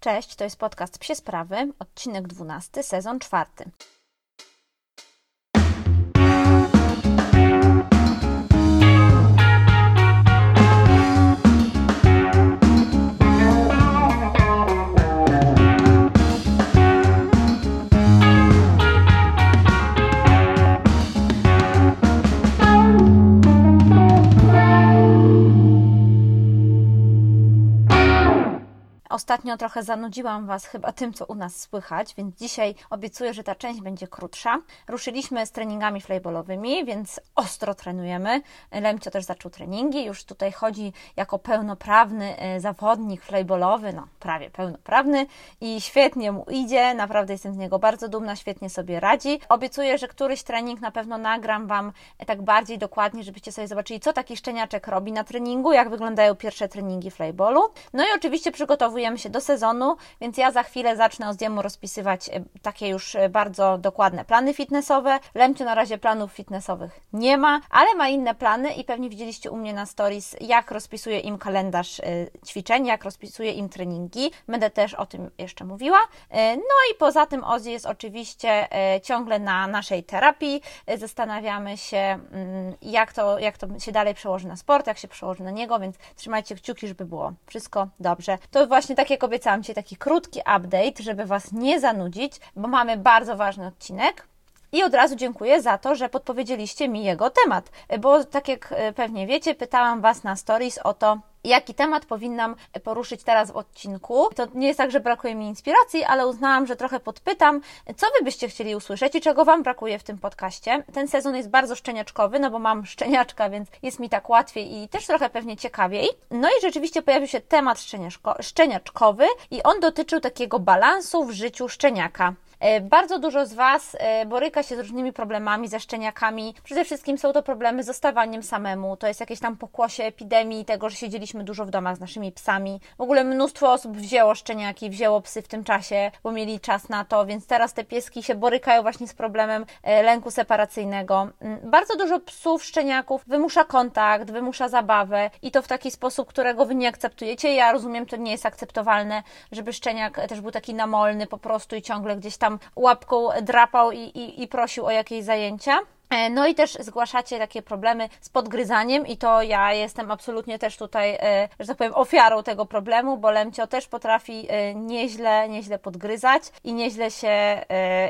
Cześć, to jest podcast Psie Sprawy, odcinek 12, sezon czwarty. Ostatnio trochę zanudziłam Was chyba tym, co u nas słychać, więc dzisiaj obiecuję, że ta część będzie krótsza. Ruszyliśmy z treningami flyballowymi, więc ostro trenujemy. Lemcio też zaczął treningi, już tutaj chodzi jako pełnoprawny e, zawodnik flyballowy, no prawie pełnoprawny i świetnie mu idzie, naprawdę jestem z niego bardzo dumna, świetnie sobie radzi. Obiecuję, że któryś trening na pewno nagram Wam tak bardziej dokładnie, żebyście sobie zobaczyli, co taki szczeniaczek robi na treningu, jak wyglądają pierwsze treningi flyballu. No i oczywiście przygotowujemy się do sezonu, więc ja za chwilę zacznę o zdjęciu rozpisywać e, takie już e, bardzo dokładne plany fitnessowe. Lemcio na razie planów fitnessowych nie ma, ale ma inne plany i pewnie widzieliście u mnie na stories, jak rozpisuję im kalendarz e, ćwiczeń, jak rozpisuję im treningi. Będę też o tym jeszcze mówiła. No i poza tym Ozzy jest oczywiście ciągle na naszej terapii. Zastanawiamy się, mm, jak to, jak to się dalej przełoży na sport, jak się przełoży na niego, więc trzymajcie kciuki, żeby było wszystko dobrze. To właśnie tak jak obiecałam Ci, taki krótki update, żeby Was nie zanudzić, bo mamy bardzo ważny odcinek. I od razu dziękuję za to, że podpowiedzieliście mi jego temat, bo tak jak e, pewnie wiecie, pytałam Was na stories o to, jaki temat powinnam poruszyć teraz w odcinku. To nie jest tak, że brakuje mi inspiracji, ale uznałam, że trochę podpytam, co Wy byście chcieli usłyszeć i czego Wam brakuje w tym podcaście. Ten sezon jest bardzo szczeniaczkowy, no bo mam szczeniaczka, więc jest mi tak łatwiej i też trochę pewnie ciekawiej. No i rzeczywiście pojawił się temat szczeniaczkowy i on dotyczył takiego balansu w życiu szczeniaka. E, bardzo dużo z Was e, boryka się z różnymi problemami, ze szczeniakami. Przede wszystkim są to problemy z zostawaniem samemu. To jest jakieś tam pokłosie epidemii, tego, że siedzieliśmy dużo w domach z naszymi psami. W ogóle mnóstwo osób wzięło szczeniaki, wzięło psy w tym czasie, bo mieli czas na to, więc teraz te pieski się borykają właśnie z problemem e, lęku separacyjnego. Mm, bardzo dużo psów, szczeniaków wymusza kontakt, wymusza zabawę i to w taki sposób, którego Wy nie akceptujecie. Ja rozumiem, to nie jest akceptowalne, żeby szczeniak też był taki namolny po prostu i ciągle gdzieś tam tam łapką drapał i, i, i prosił o jakieś zajęcia. E, no i też zgłaszacie takie problemy z podgryzaniem i to ja jestem absolutnie też tutaj, e, że tak powiem, ofiarą tego problemu, bo Lemcio też potrafi e, nieźle, nieźle podgryzać i nieźle się,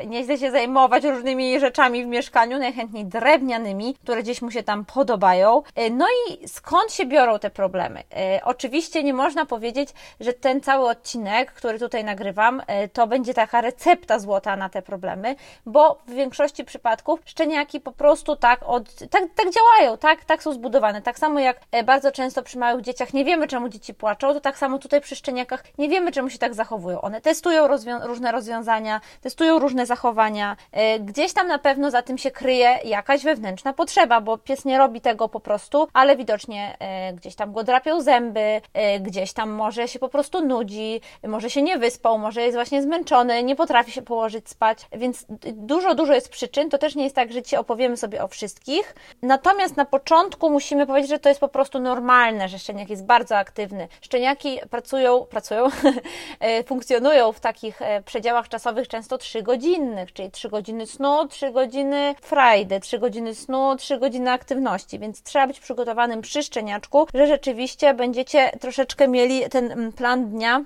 nieźle się zajmować różnymi rzeczami w mieszkaniu, najchętniej drewnianymi, które gdzieś mu się tam podobają. No i skąd się biorą te problemy? Oczywiście nie można powiedzieć, że ten cały odcinek, który tutaj nagrywam, to będzie taka recepta złota na te problemy, bo w większości przypadków szczeniaki po prostu tak, od, tak, tak działają, tak, tak są zbudowane. Tak samo jak e, bardzo często przy małych dzieciach nie wiemy, czemu dzieci płaczą, to tak samo tutaj przy szczeniakach nie wiemy, czemu się tak zachowują. One testują rozwią różne rozwiązania, testują różne zachowania. E, gdzieś tam na pewno za tym się kryje jakaś wewnętrzna potrzeba, bo pies nie robi tego po prostu, ale widocznie e, gdzieś tam go drapią zęby, gdzieś tam może się po prostu nudzi, może się nie wyspał, może jest właśnie zmęczony, nie potrafi się położyć spać, więc dużo, dużo jest przyczyn. To też nie jest tak, że ci opowiem opowiemy sobie o wszystkich. Natomiast na początku musimy powiedzieć, że to jest po prostu normalne, że szczeniak jest bardzo aktywny. Szczeniaki pracują, pracują, e, funkcjonują w takich e, przedziałach czasowych często 3 godzinnych, czyli 3 godziny snu, 3 godziny frajdy, 3 godziny snu, 3 godziny aktywności, więc trzeba być przygotowanym przy szczeniaczku, że rzeczywiście będziecie troszeczkę mieli ten plan dnia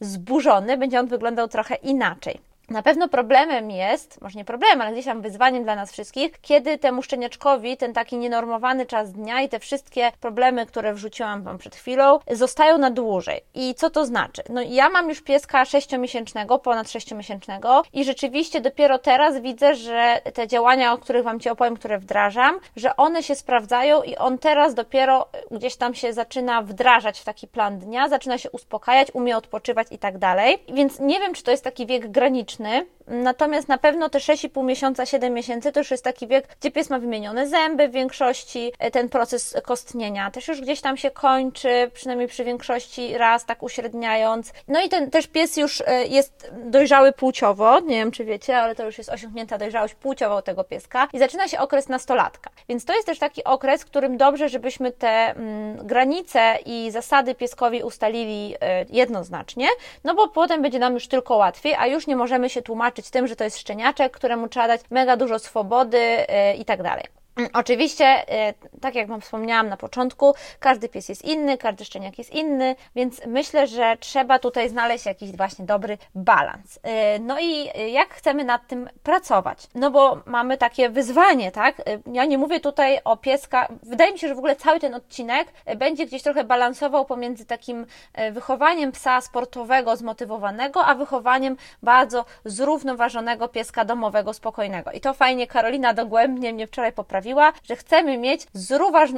zburzony, będzie on wyglądał trochę inaczej. Na pewno problemem jest, może nie problemem, ale gdzieś tam wyzwaniem dla nas wszystkich, kiedy temu szczeniaczkowi ten taki nienormowany czas dnia i te wszystkie problemy, które wrzuciłam Wam przed chwilą, zostają na dłużej. I co to znaczy? No ja mam już pieska sześciomiesięcznego, ponad sześciomiesięcznego i rzeczywiście dopiero teraz widzę, że te działania, o których Wam Ci opowiem, które wdrażam, że one się sprawdzają i on teraz dopiero gdzieś tam się zaczyna wdrażać w taki plan dnia, zaczyna się uspokajać, umie odpoczywać i tak dalej. Więc nie wiem, czy to jest taki wiek graniczny, widoczny natomiast na pewno te 6,5 miesiąca, 7 miesięcy to już jest taki wiek, gdzie pies ma wymienione zęby w większości, e, ten proces kostnienia też już gdzieś tam się kończy, przynajmniej przy większości raz, tak uśredniając. No i ten też pies już e, jest dojrzały płciowo, nie wiem czy wiecie, ale to już jest osiągnięta dojrzałość płciową tego pieska i zaczyna się okres nastolatka. Więc to jest też taki okres, w którym dobrze, żebyśmy te mm, granice i zasady pieskowi ustalili e, jednoznacznie, no bo potem będzie nam już tylko łatwiej, a już nie możemy się tłumaczyć tym, że to jest szczeniaczek, któremu trzeba dać mega dużo swobody e, i tak dalej. Mm, oczywiście, e, tak jak Wam wspomniałam na początku, każdy pies jest inny, każdy szczeniak jest inny, więc myślę, że trzeba tutaj znaleźć jakiś właśnie dobry balans. E, no i jak chcemy nad tym pracować? No bo mamy takie wyzwanie, tak? E, ja nie mówię tutaj o pieska, wydaje mi się, że w ogóle cały ten odcinek będzie gdzieś trochę balansował pomiędzy takim wychowaniem psa sportowego, zmotywowanego, a wychowaniem bardzo zrównoważonego pieska domowego, spokojnego. I to fajnie Karolina dogłębnie mnie wczoraj poprawiła że chcemy mieć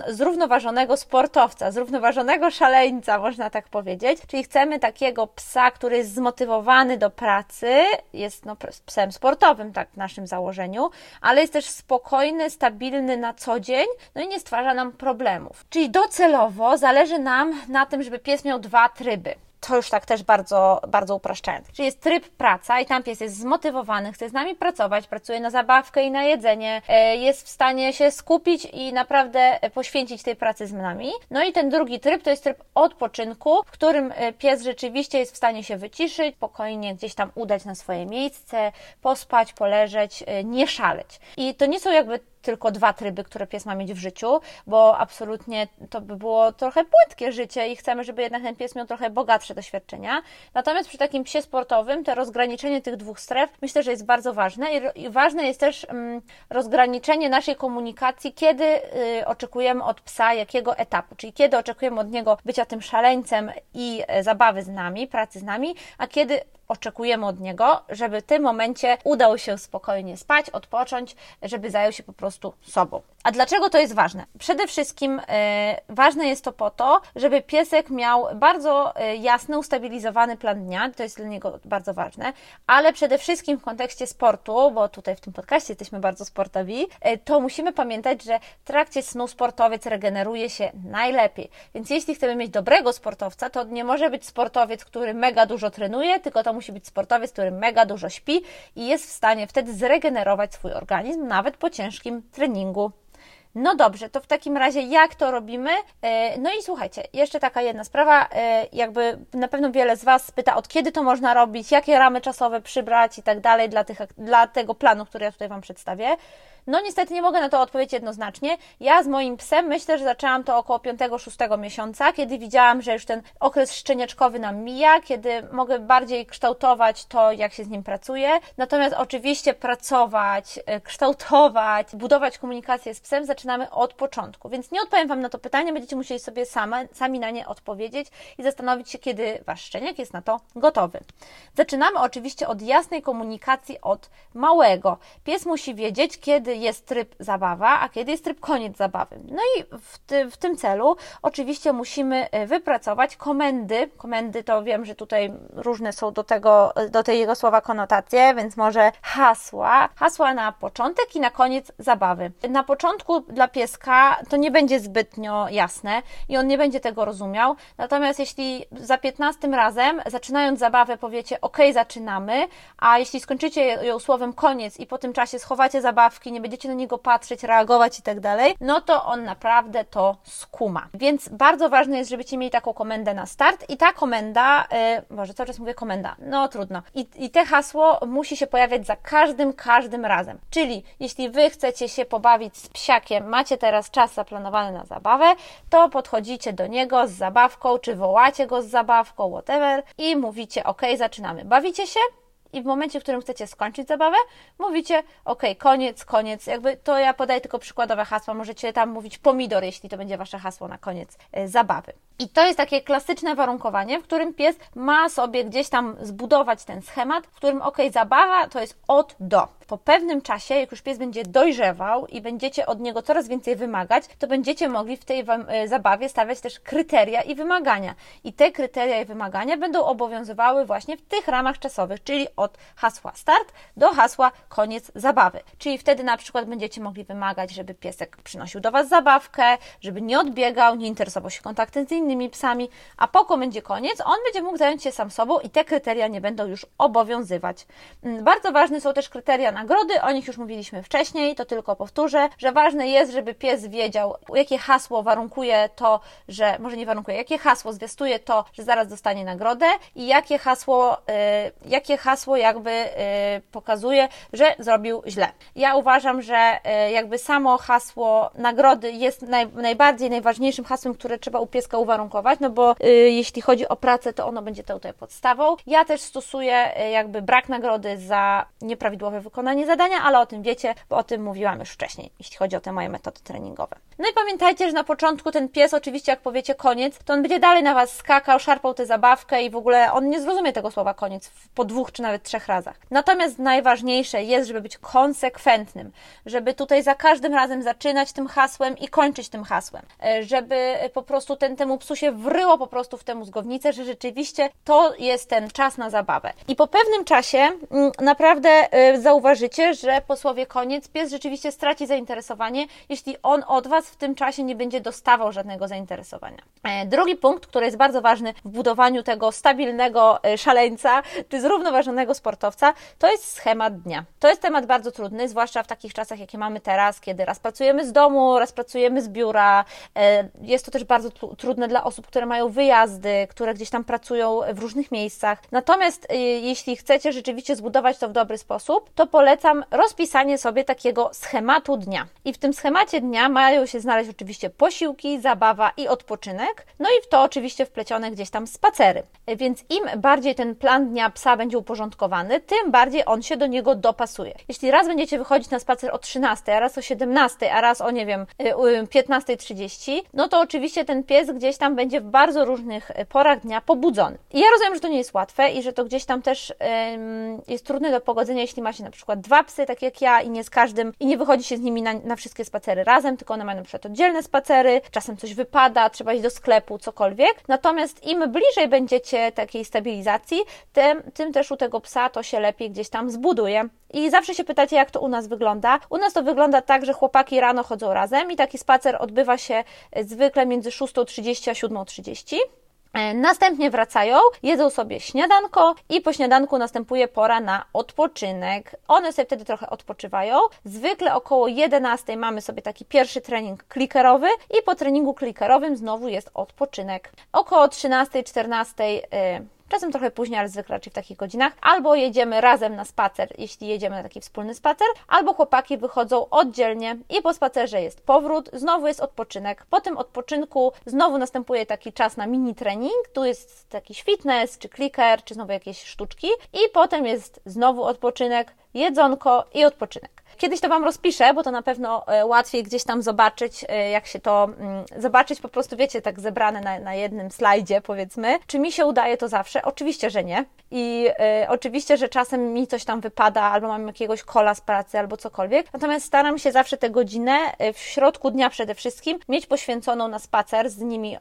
zrównoważonego sportowca, zrównoważonego szaleńca, można tak powiedzieć. Czyli chcemy takiego psa, który jest zmotywowany do pracy, jest no, psem sportowym, tak w naszym założeniu, ale jest też spokojny, stabilny na co dzień, no i nie stwarza nam problemów. Czyli docelowo zależy nam na tym, żeby pies miał dwa tryby to już tak też bardzo, bardzo upraszczając. Czyli jest tryb praca i tam pies jest zmotywowany, chce z nami pracować, pracuje na zabawkę i na jedzenie, e, jest w stanie się skupić i naprawdę poświęcić tej pracy z nami. No i ten drugi tryb to jest tryb odpoczynku, w którym e, pies rzeczywiście jest w stanie się wyciszyć, spokojnie gdzieś tam udać na swoje miejsce, pospać, poleżeć, e, nie szaleć. I to nie są jakby tylko dwa tryby, które pies ma mieć w życiu, bo absolutnie to by było trochę płytkie życie i chcemy, żeby jednak ten pies miał trochę bogatsze doświadczenia. Natomiast przy takim psie sportowym to rozgraniczenie tych dwóch stref myślę, że jest bardzo ważne i, ważne jest też mm, rozgraniczenie naszej komunikacji, kiedy y, oczekujemy od psa jakiego etapu, czyli kiedy oczekujemy od niego bycia tym szaleńcem i e, zabawy z nami, pracy z nami, a kiedy oczekujemy od niego, żeby w tym momencie udał się spokojnie spać, odpocząć, żeby zajął się po prostu sobą. A dlaczego to jest ważne? Przede wszystkim e, ważne jest to po to, żeby piesek miał bardzo e, jasny, ustabilizowany plan dnia, to jest dla niego bardzo ważne, ale przede wszystkim w kontekście sportu, bo tutaj w tym podcaście jesteśmy bardzo sportowi, e, to musimy pamiętać, że w trakcie snu sportowiec regeneruje się najlepiej. Więc jeśli chcemy mieć dobrego sportowca, to nie może być sportowiec, który mega dużo trenuje, tylko to musi być sportowiec, który mega dużo śpi i jest w stanie wtedy zregenerować swój organizm nawet po ciężkim treningu. No dobrze, to w takim razie jak to robimy? E, no i słuchajcie, jeszcze taka jedna sprawa, e, jakby na pewno wiele z Was pyta, od kiedy to można robić, jakie ramy czasowe przybrać i tak dalej dla, tych, dla tego planu, który ja tutaj Wam przedstawię. No niestety nie mogę na to odpowiedzieć jednoznacznie. Ja z moim psem myślę, że zaczęłam to około 5-6 miesiąca, kiedy widziałam, że już ten okres szczeniaczkowy nam mija, kiedy mogę bardziej kształtować to, jak się z nim pracuje. Natomiast oczywiście pracować, e, kształtować, budować komunikację z psem zaczynamy od początku. Więc nie odpowiem Wam na to pytanie, będziecie musieli sobie same, sami na nie odpowiedzieć i zastanowić się, kiedy Wasz szczeniak jest na to gotowy. Zaczynamy oczywiście od jasnej komunikacji od małego. Pies musi wiedzieć, kiedy jest tryb zabawa, a kiedy jest tryb koniec zabawy. No i w, ty, w tym celu oczywiście musimy e, wypracować komendy. Komendy to wiem, że tutaj różne są do tego, do tego słowa konotacje, więc może hasła. Hasła na początek i na koniec zabawy. Na początku dla pieska to nie będzie zbytnio jasne i on nie będzie tego rozumiał. Natomiast jeśli za 15 razem, zaczynając zabawę, powiecie OK, zaczynamy, a jeśli skończycie ją słowem koniec i po tym czasie schowacie zabawki, nie będziecie na niego patrzeć, reagować i tak dalej, no to on naprawdę to skuma. Więc bardzo ważne jest, żebyście mieli taką komendę na start i ta komenda, yy, może cały czas mówię komenda, no trudno. I, I te hasło musi się pojawiać za każdym, każdym razem. Czyli jeśli Wy chcecie się pobawić z psiakiem, macie teraz czas zaplanowany na zabawę, to podchodzicie do niego z zabawką, czy wołacie go z zabawką, whatever i mówicie, ok, zaczynamy. Bawicie się? i w momencie, w którym chcecie skończyć zabawę, mówicie ok, koniec, koniec. Jakby to ja podaję tylko przykładowe hasła. Możecie tam mówić pomidor, jeśli to będzie wasze hasło na koniec e, zabawy. I to jest takie klasyczne warunkowanie, w którym pies ma sobie gdzieś tam zbudować ten schemat, w którym ok, zabawa to jest od do. Po pewnym czasie, jak już pies będzie dojrzewał i będziecie od niego coraz więcej wymagać, to będziecie mogli w tej e, zabawie stawiać też kryteria i wymagania. I te kryteria i wymagania będą obowiązywały właśnie w tych ramach czasowych, czyli od hasła start do hasła koniec zabawy. Czyli wtedy na przykład będziecie mogli wymagać, żeby piesek przynosił do Was zabawkę, żeby nie odbiegał, nie interesował się kontaktem z innymi psami, a poko będzie koniec, on będzie mógł zająć się sam sobą i te kryteria nie będą już obowiązywać. Mm, bardzo ważne są też kryteria nagrody, o nich już mówiliśmy wcześniej, to tylko powtórzę, że ważne jest, żeby pies wiedział, jakie hasło warunkuje to, że, może nie warunkuje, jakie hasło zwiastuje to, że zaraz dostanie nagrodę i jakie hasło, y, jakie hasło jakby y, pokazuje, że zrobił źle. Ja uważam, że y, jakby samo hasło nagrody jest naj, najbardziej najważniejszym hasłem, które trzeba u pieska uwarunkować, no bo jeśli chodzi o pracę, to ono będzie tutaj podstawą. Ja też stosuję jakby brak nagrody za nieprawidłowe wykonanie zadania, ale o tym wiecie, bo o tym mówiłam już wcześniej, jeśli chodzi o te moje metody treningowe. No i pamiętajcie, że na początku ten pies, oczywiście jak powiecie koniec, to on będzie dalej na Was skakał, szarpał tę zabawkę i w ogóle on nie zrozumie tego słowa koniec po dwóch czy nawet trzech razach. Natomiast najważniejsze jest, żeby być konsekwentnym, żeby tutaj za każdym razem zaczynać tym hasłem i kończyć tym hasłem, e, żeby po prostu ten, temu psu się wryło po prostu w tę mózgownicę, że rzeczywiście to jest ten czas na zabawę. I po pewnym czasie mm, naprawdę e, że po słowie koniec pies rzeczywiście straci zainteresowanie, jeśli on od Was w tym czasie nie będzie dostawał żadnego zainteresowania. E, drugi punkt, który jest bardzo ważny w budowaniu tego stabilnego e, szaleńca, czy zrównoważonego sportowca, to jest schemat dnia. To jest temat bardzo trudny, zwłaszcza w takich czasach, jakie mamy teraz, kiedy raz pracujemy z domu, raz pracujemy z biura. E, jest to też bardzo trudne dla osób, które mają wyjazdy, które gdzieś tam pracują w różnych miejscach. Natomiast jeśli chcecie rzeczywiście zbudować to w dobry sposób, to polecam rozpisanie sobie takiego schematu dnia. I w tym schemacie dnia mają się znaleźć oczywiście posiłki, zabawa i odpoczynek, no i w to oczywiście wplecione gdzieś tam spacery. Więc im bardziej ten plan dnia psa będzie uporządkowany, tym bardziej on się do niego dopasuje. Jeśli raz będziecie wychodzić na spacer o 13, a raz o 17, a raz o nie wiem 15.30, y, no to oczywiście ten pies gdzieś tam będzie w bardzo różnych y, porach dnia pobudzony. I ja rozumiem, że to nie jest łatwe i że to gdzieś tam też jest trudne do pogodzenia, jeśli ma się na przykład dwa psy, tak jak ja, i nie z każdym, i nie wychodzi się z nimi na, na wszystkie spacery razem, tylko one mają na przykład oddzielne spacery, czasem coś wypada, trzeba iść do sklepu, cokolwiek. Natomiast im bliżej będziecie takiej stabilizacji, tym, tym też u tego psa to się lepiej gdzieś tam zbuduje. I zawsze się pytacie, jak to u nas wygląda. U nas to wygląda tak, że chłopaki rano chodzą razem i taki spacer odbywa się zwykle między 6.30 a 7.30. E, następnie wracają, jedzą sobie śniadanko i po śniadanku następuje pora na odpoczynek. One sobie wtedy trochę odpoczywają. Zwykle około 11 mamy sobie taki pierwszy trening klikerowy i po treningu klikerowym znowu jest odpoczynek. Około 13-14 czasem trochę później, ale zwykle raczej w takich godzinach, albo jedziemy razem na spacer, jeśli jedziemy na taki wspólny spacer, albo chłopaki wychodzą oddzielnie i po spacerze jest powrót, znowu jest odpoczynek. Po tym odpoczynku znowu następuje taki czas na mini trening, tu jest jakiś fitness, czy clicker, czy znowu jakieś sztuczki i potem jest znowu odpoczynek, jedzonko i odpoczynek. Kiedyś to Wam rozpiszę, bo to na pewno e, łatwiej gdzieś tam zobaczyć, e, jak się to, mm, zobaczyć po prostu, wiecie, tak zebrane na, na jednym slajdzie, powiedzmy. Czy mi się udaje to zawsze? Oczywiście, że nie. I y, oczywiście, że czasem mi coś tam wypada, albo mam jakiegoś kola z pracy, albo cokolwiek. Natomiast staram się zawsze tę godzinę w środku dnia przede wszystkim mieć poświęconą na spacer z nimi y,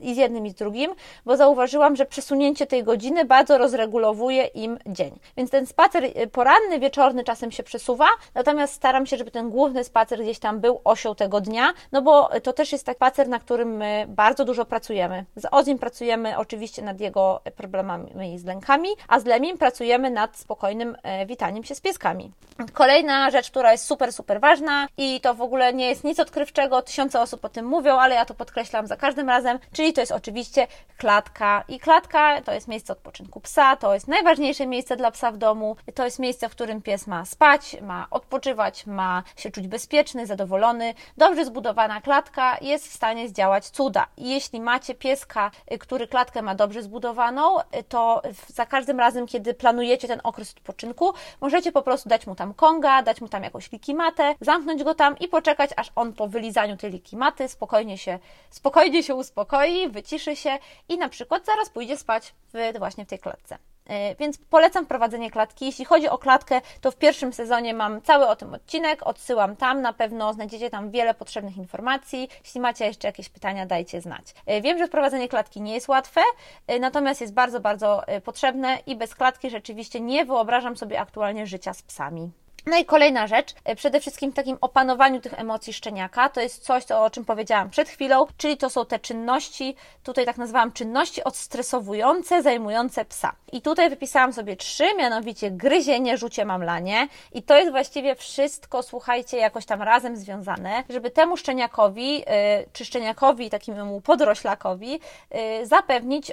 i z jednym i z drugim, bo zauważyłam, że przesunięcie tej godziny bardzo rozregulowuje im dzień. Więc ten spacer poranny, wieczorny czasem się przesuwa, natomiast natomiast staram się, żeby ten główny spacer gdzieś tam był osią tego dnia, no bo to też jest taki spacer, na którym my bardzo dużo pracujemy. Z Ozim pracujemy oczywiście nad jego problemami z lękami, a z Lemim pracujemy nad spokojnym e, witaniem się z pieskami. Kolejna rzecz, która jest super, super ważna i to w ogóle nie jest nic odkrywczego, tysiące osób o tym mówią, ale ja to podkreślam za każdym razem, czyli to jest oczywiście klatka. I klatka to jest miejsce odpoczynku psa, to jest najważniejsze miejsce dla psa w domu, to jest miejsce, w którym pies ma spać, ma odpoczywać, ma się czuć bezpieczny, zadowolony. Dobrze zbudowana klatka jest w stanie zdziałać cuda. Jeśli macie pieska, y, który klatkę ma dobrze zbudowaną, y, to za każdym razem, kiedy planujecie ten okres odpoczynku, możecie po prostu dać mu tam konga, dać mu tam jakąś likimatę, zamknąć go tam i poczekać, aż on po wylizaniu tej likimaty spokojnie się, spokojnie się uspokoi, wyciszy się i na przykład zaraz pójdzie spać w, właśnie w tej klatce. E, więc polecam prowadzenie klatki. Jeśli chodzi o klatkę, to w pierwszym sezonie mam cały o tym odcinek, odsyłam tam, na pewno znajdziecie tam wiele potrzebnych informacji. Jeśli macie jeszcze jakieś pytania, dajcie znać. E, wiem, że prowadzenie klatki nie jest łatwe, e, natomiast jest bardzo, bardzo potrzebne i bez klatki rzeczywiście nie wyobrażam sobie aktualnie życia z psami. No i kolejna rzecz, e, przede wszystkim takim opanowaniu tych emocji szczeniaka, to jest coś, o czym powiedziałam przed chwilą, czyli to są te czynności, tutaj tak nazwałam czynności odstresowujące, zajmujące psa. I tutaj wypisałam sobie trzy, mianowicie gryzienie, rzucie, mamlanie i to jest właściwie wszystko, słuchajcie, jakoś tam razem związane, żeby temu szczeniakowi, e, czy szczeniakowi, takiemu podroślakowi e, zapewnić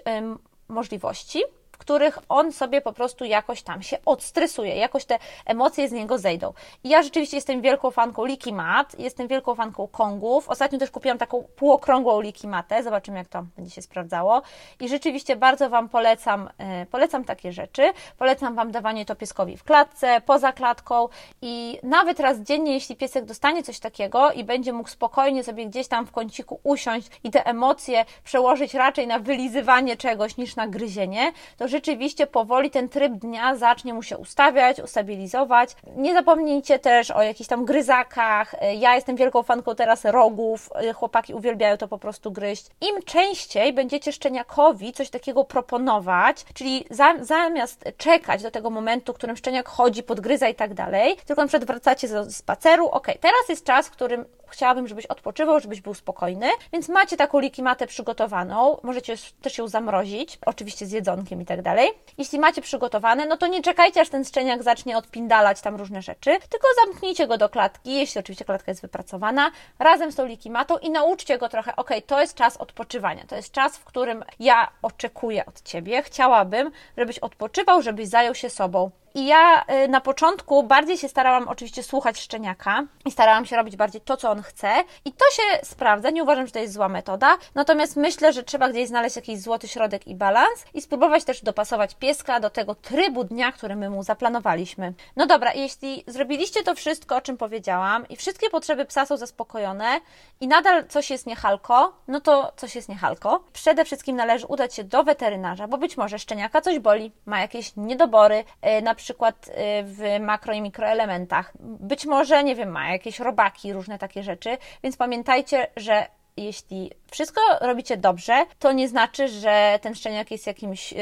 możliwości, w których on sobie po prostu jakoś tam się odstresuje, jakoś te emocje z niego zejdą. I ja rzeczywiście jestem wielką fanką Liki Mat, jestem wielką fanką Kongów. Ostatnio też kupiłam taką półokrągłą Liki Matę, zobaczymy jak to będzie się sprawdzało. I rzeczywiście bardzo Wam polecam, yy, polecam takie rzeczy. Polecam Wam dawanie to pieskowi w klatce, poza klatką i nawet raz dziennie, jeśli piesek dostanie coś takiego i będzie mógł spokojnie sobie gdzieś tam w kąciku usiąść i te emocje przełożyć raczej na wylizywanie czegoś niż na gryzienie, to to rzeczywiście powoli ten tryb dnia zacznie mu się ustawiać, ustabilizować. Nie zapomnijcie też o jakichś tam gryzakach. Ja jestem wielką fanką teraz rogów. Chłopaki uwielbiają to po prostu gryźć. Im częściej będziecie szczeniakowi coś takiego proponować, czyli zamiast czekać do tego momentu, w którym szczeniak chodzi, podgryza i tak dalej, tylko na przykład wracacie ze spaceru, ok, teraz jest czas, w którym chciałabym, żebyś odpoczywał, żebyś był spokojny, więc macie taką likimatę przygotowaną, możecie też ją zamrozić, oczywiście z jedzonkiem i tak dalej. Jeśli macie przygotowane, no to nie czekajcie, aż ten szczeniak zacznie odpindalać tam różne rzeczy, tylko zamknijcie go do klatki, jeśli oczywiście klatka jest wypracowana, razem z tą likimatą i nauczcie go trochę, ok, to jest czas odpoczywania, to jest czas, w którym ja oczekuję od Ciebie, chciałabym, żebyś odpoczywał, żebyś zajął się sobą. I ja y, na początku bardziej się starałam oczywiście słuchać szczeniaka i starałam się robić bardziej to, co on chce. I to się sprawdza. Nie uważam, że to jest zła metoda. Natomiast myślę, że trzeba gdzieś znaleźć jakiś złoty środek i balans i spróbować też dopasować pieska do tego trybu dnia, który my mu zaplanowaliśmy. No dobra, jeśli zrobiliście to wszystko, o czym powiedziałam i wszystkie potrzeby psa są zaspokojone i nadal coś jest niechalko, no to coś jest niechalko. Przede wszystkim należy udać się do weterynarza, bo być może szczeniaka coś boli, ma jakieś niedobory, yy, na przykład y, w makro i mikroelementach. Być może, nie wiem, ma jakieś robaki, różne takie rzeczy, więc pamiętajcie, że jeśli wszystko robicie dobrze, to nie znaczy, że ten szczeniak jest jakimś yy,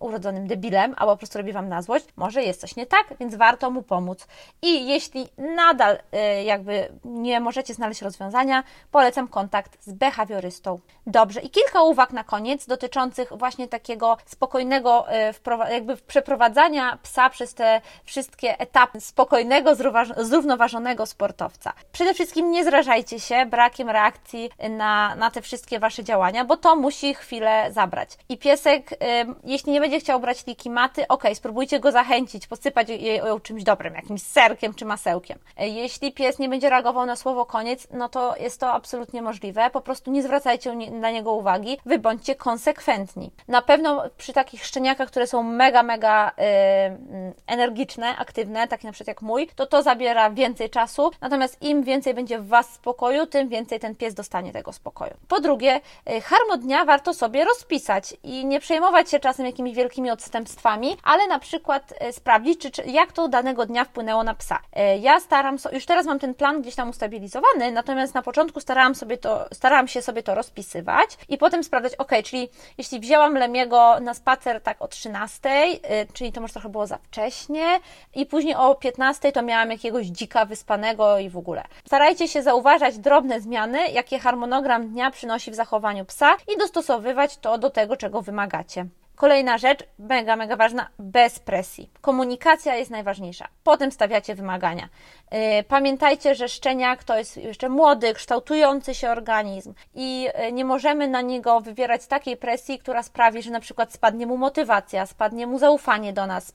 urodzonym debilem, albo po prostu robi Wam na złość. Może jest coś nie tak, więc warto mu pomóc. I jeśli nadal yy, jakby nie możecie znaleźć rozwiązania, polecam kontakt z behawiorystą. Dobrze, i kilka uwag na koniec dotyczących właśnie takiego spokojnego yy, jakby przeprowadzania psa przez te wszystkie etapy spokojnego, zrównoważonego sportowca. Przede wszystkim nie zrażajcie się brakiem reakcji na, na te wszystkie Wasze działania, bo to musi chwilę zabrać. I piesek, jeśli nie będzie chciał brać liki maty, ok, spróbujcie go zachęcić, posypać ją czymś dobrym, jakimś serkiem czy masełkiem. E, jeśli pies nie będzie reagował na słowo koniec, no to jest to absolutnie możliwe. Po prostu nie zwracajcie na niego uwagi, wy bądźcie konsekwentni. Na pewno przy takich szczeniakach, które są mega, mega yy, energiczne, aktywne, takie na przykład jak mój, to to zabiera więcej czasu, natomiast im więcej będzie w Was spokoju, tym więcej ten pies dostanie tego spokoju. Po drugie, y, harmodnia warto sobie rozpisać i nie przejmować się czasem jakimiś wielkimi odstępstwami, ale na przykład y, sprawdzić, czy, czy jak to danego dnia wpłynęło na psa. Y, ja staram so, już teraz mam ten plan gdzieś tam ustabilizowany, natomiast na początku starałam sobie to, starałam się sobie to rozpisywać i potem sprawdzać, ok, czyli jeśli wzięłam Lemiego na spacer tak o 13, czyli to może trochę było za wcześnie i później o 15 to miałam jakiegoś dzika wyspanego i w ogóle. Starajcie się zauważać drobne zmiany, jakie harmonicznie harmonogram dnia przynosi w zachowaniu psa i dostosowywać to do tego, czego wymagacie. Kolejna rzecz, mega, mega ważna, bez presji. Komunikacja jest najważniejsza. Potem stawiacie wymagania. Yy, pamiętajcie, że szczeniak to jest jeszcze młody, kształtujący się organizm i yy, nie możemy na niego wywierać takiej presji, która sprawi, że na przykład spadnie mu motywacja, spadnie mu zaufanie do nas,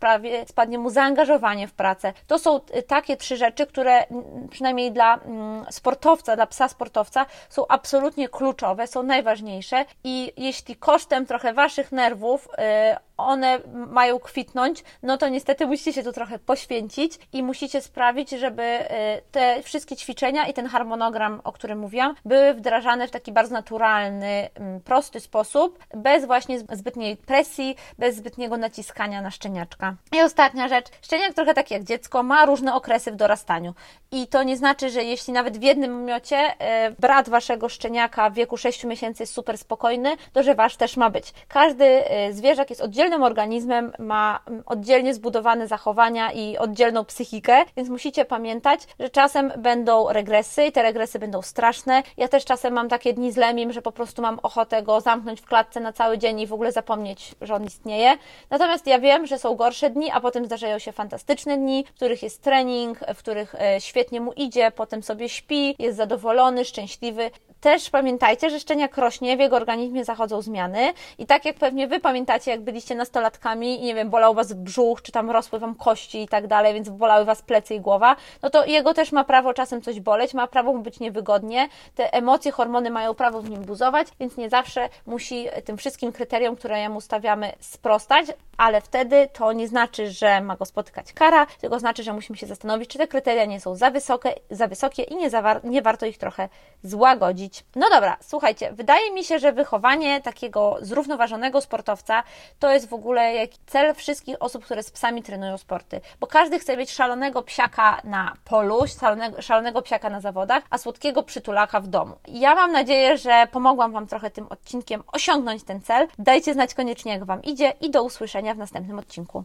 spadnie mu zaangażowanie w pracę. To są yy, takie trzy rzeczy, które przynajmniej dla mm, sportowca, dla psa sportowca są absolutnie kluczowe, są najważniejsze i jeśli kosztem trochę Waszych nerwów Uh. One mają kwitnąć, no to niestety musicie się tu trochę poświęcić i musicie sprawić, żeby y, te wszystkie ćwiczenia i ten harmonogram, o którym mówiłam, były wdrażane w taki bardzo naturalny, mm, prosty sposób, bez właśnie zbytniej presji, bez zbytniego naciskania na szczeniaczka. I ostatnia rzecz, szczeniak trochę tak jak dziecko, ma różne okresy w dorastaniu i to nie znaczy, że jeśli nawet w jednym miocie y, brat Waszego szczeniaka w wieku 6 miesięcy jest super spokojny, to że Wasz też ma być. Każdy y, zwierzak jest oddzielny oddzielnym organizmem, ma oddzielnie zbudowane zachowania i oddzielną psychikę, więc musicie pamiętać, że czasem będą regresy i te regresy będą straszne. Ja też czasem mam takie dni z Lemim, że po prostu mam ochotę go zamknąć w klatce na cały dzień i w ogóle zapomnieć, że on istnieje. Natomiast ja wiem, że są gorsze dni, a potem zdarzają się fantastyczne dni, w których jest trening, w których e, świetnie mu idzie, potem sobie śpi, jest zadowolony, szczęśliwy też pamiętajcie, że szczeniak rośnie, w jego organizmie zachodzą zmiany. I tak jak pewnie Wy pamiętacie, jak byliście nastolatkami i nie wiem, bolał Was brzuch, czy tam rosły Wam kości i tak dalej, więc bolały Was plecy i głowa, no to jego też ma prawo czasem coś boleć, ma prawo mu być niewygodnie, te emocje, hormony mają prawo w nim buzować, więc nie zawsze musi tym wszystkim kryteriom, które mu stawiamy, sprostać, ale wtedy to nie znaczy, że ma go spotykać kara, tylko znaczy, że musimy się zastanowić, czy te kryteria nie są za wysokie, za wysokie i nie, za, nie warto ich trochę złagodzić. No dobra, słuchajcie, wydaje mi się, że wychowanie takiego zrównoważonego sportowca to jest w ogóle cel wszystkich osób, które z psami trenują sporty, bo każdy chce mieć szalonego psiaka na polu, szalonego, szalonego psiaka na zawodach, a słodkiego przytulaka w domu. Ja mam nadzieję, że pomogłam Wam trochę tym odcinkiem osiągnąć ten cel. Dajcie znać koniecznie, jak Wam idzie i do usłyszenia w następnym odcinku.